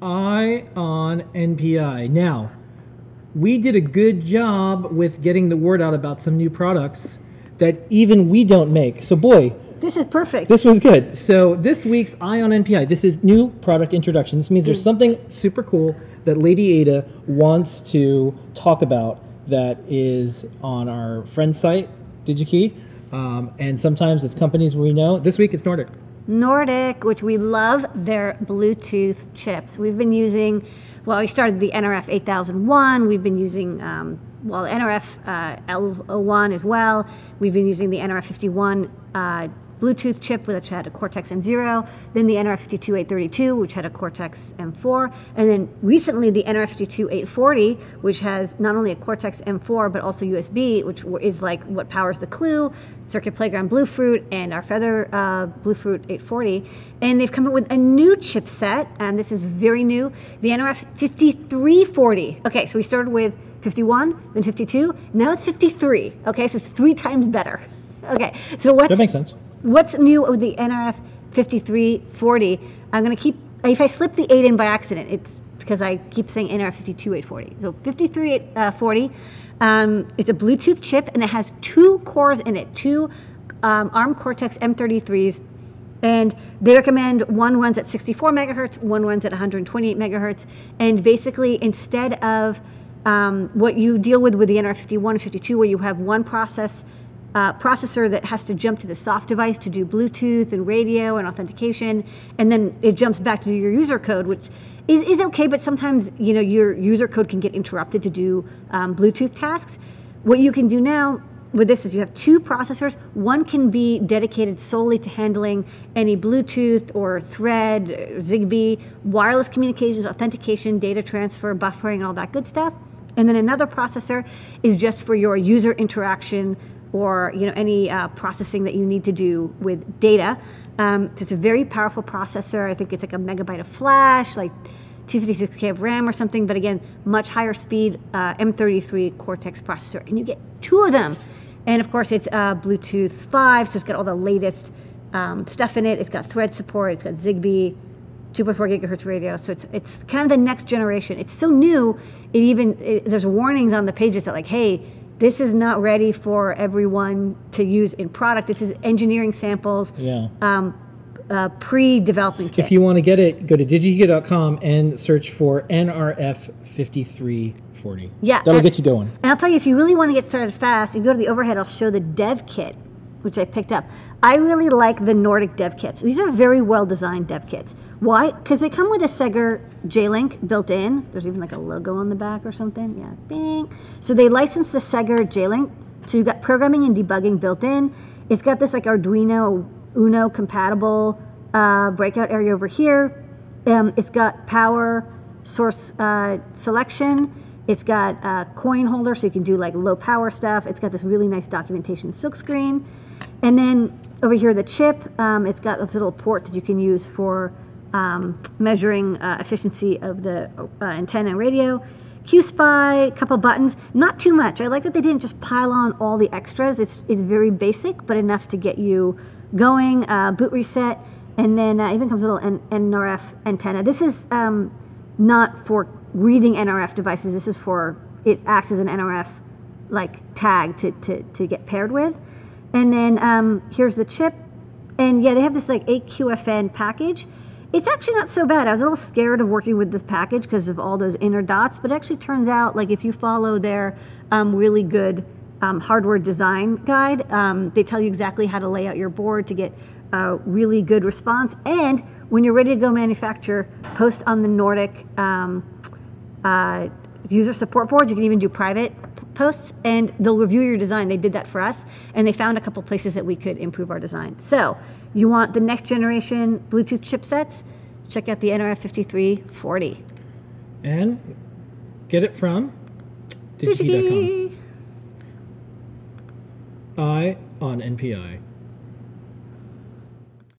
Eye on NPI. Now, we did a good job with getting the word out about some new products that even we don't make. So, boy, This is perfect. this was good. So, this week's Eye on NPI, this is new product introduction. This means there's something super cool that Lady Ada wants to talk about that is on our friend site, DigiKey. Um, and sometimes it's companies we know. This week it's Nordic. Nordic, which we love their Bluetooth chips. We've been using, well, we started the NRF 8001. We've been using, um, well, NRF uh, L01 as well. We've been using the NRF 51 uh, Bluetooth chip, which had a Cortex M0, then the NRF 52832, which had a Cortex M4, and then recently the NRF 52840, which has not only a Cortex M4 but also USB, which is like what powers the Clue, Circuit Playground Bluefruit, and our Feather uh, Bluefruit 840. And they've come up with a new chipset, and this is very new, the NRF 5340. Okay, so we started with 51, then 52, now it's 53. Okay, so it's three times better. Okay, so what's That makes sense. What's new with the NRF 5340? I'm going to keep, if I slip the 8 in by accident, it's because I keep saying NRF 52840. So 5340, um, it's a Bluetooth chip and it has two cores in it, two um, ARM Cortex M33s. And they recommend one runs at 64 megahertz, one runs at 128 megahertz. And basically, instead of um, what you deal with with the NR51 and 52, where you have one process uh, processor that has to jump to the soft device to do Bluetooth and radio and authentication, and then it jumps back to your user code, which is, is okay, but sometimes you know your user code can get interrupted to do um, Bluetooth tasks. What you can do now with this is you have two processors. One can be dedicated solely to handling any Bluetooth or Thread, Zigbee, wireless communications, authentication, data transfer, buffering, and all that good stuff. And then another processor is just for your user interaction or you know any uh, processing that you need to do with data. Um, so it's a very powerful processor. I think it's like a megabyte of flash, like 256k of RAM or something. But again, much higher speed uh, M33 Cortex processor, and you get two of them. And of course, it's uh, Bluetooth 5, so it's got all the latest um, stuff in it. It's got Thread support. It's got Zigbee. 2.4 gigahertz radio. So it's it's kind of the next generation. It's so new. It even it, there's warnings on the pages that like, hey, this is not ready for everyone to use in product. This is engineering samples. Yeah. Um, uh, pre-development kit. If you want to get it, go to digikey.com and search for NRF 5340. Yeah, That'll and- get you going. And I'll tell you, if you really want to get started fast, you go to the overhead. I'll show the dev kit, which I picked up. I really like the Nordic dev kits. These are very well designed dev kits. Why? Because they come with a Segger J-Link built in. There's even like a logo on the back or something. Yeah, bing. So they license the Segger J-Link. So you've got programming and debugging built in. It's got this like Arduino Uno compatible uh, breakout area over here. Um, it's got power source uh, selection. It's got a coin holder, so you can do like low power stuff. It's got this really nice documentation silkscreen. And then over here, the chip, um, it's got this little port that you can use for um, measuring uh, efficiency of the uh, antenna and radio. QSPI, couple buttons, not too much. I like that they didn't just pile on all the extras. It's, it's very basic, but enough to get you going. Uh, boot reset, and then uh, even comes a little N- NRF antenna. This is um, not for reading NRF devices. This is for it acts as an NRF like tag to, to, to get paired with. And then um, here's the chip. And yeah, they have this like AQFN package. It's actually not so bad. I was a little scared of working with this package because of all those inner dots, but it actually turns out like if you follow their um, really good um, hardware design guide, um, they tell you exactly how to lay out your board to get a really good response. And when you're ready to go manufacture, post on the Nordic um, uh, user support boards. You can even do private posts, and they'll review your design. They did that for us, and they found a couple places that we could improve our design. So, you want the next generation Bluetooth chipsets? Check out the NRF 5340. And get it from digikey.com. Digi. Eye on NPI.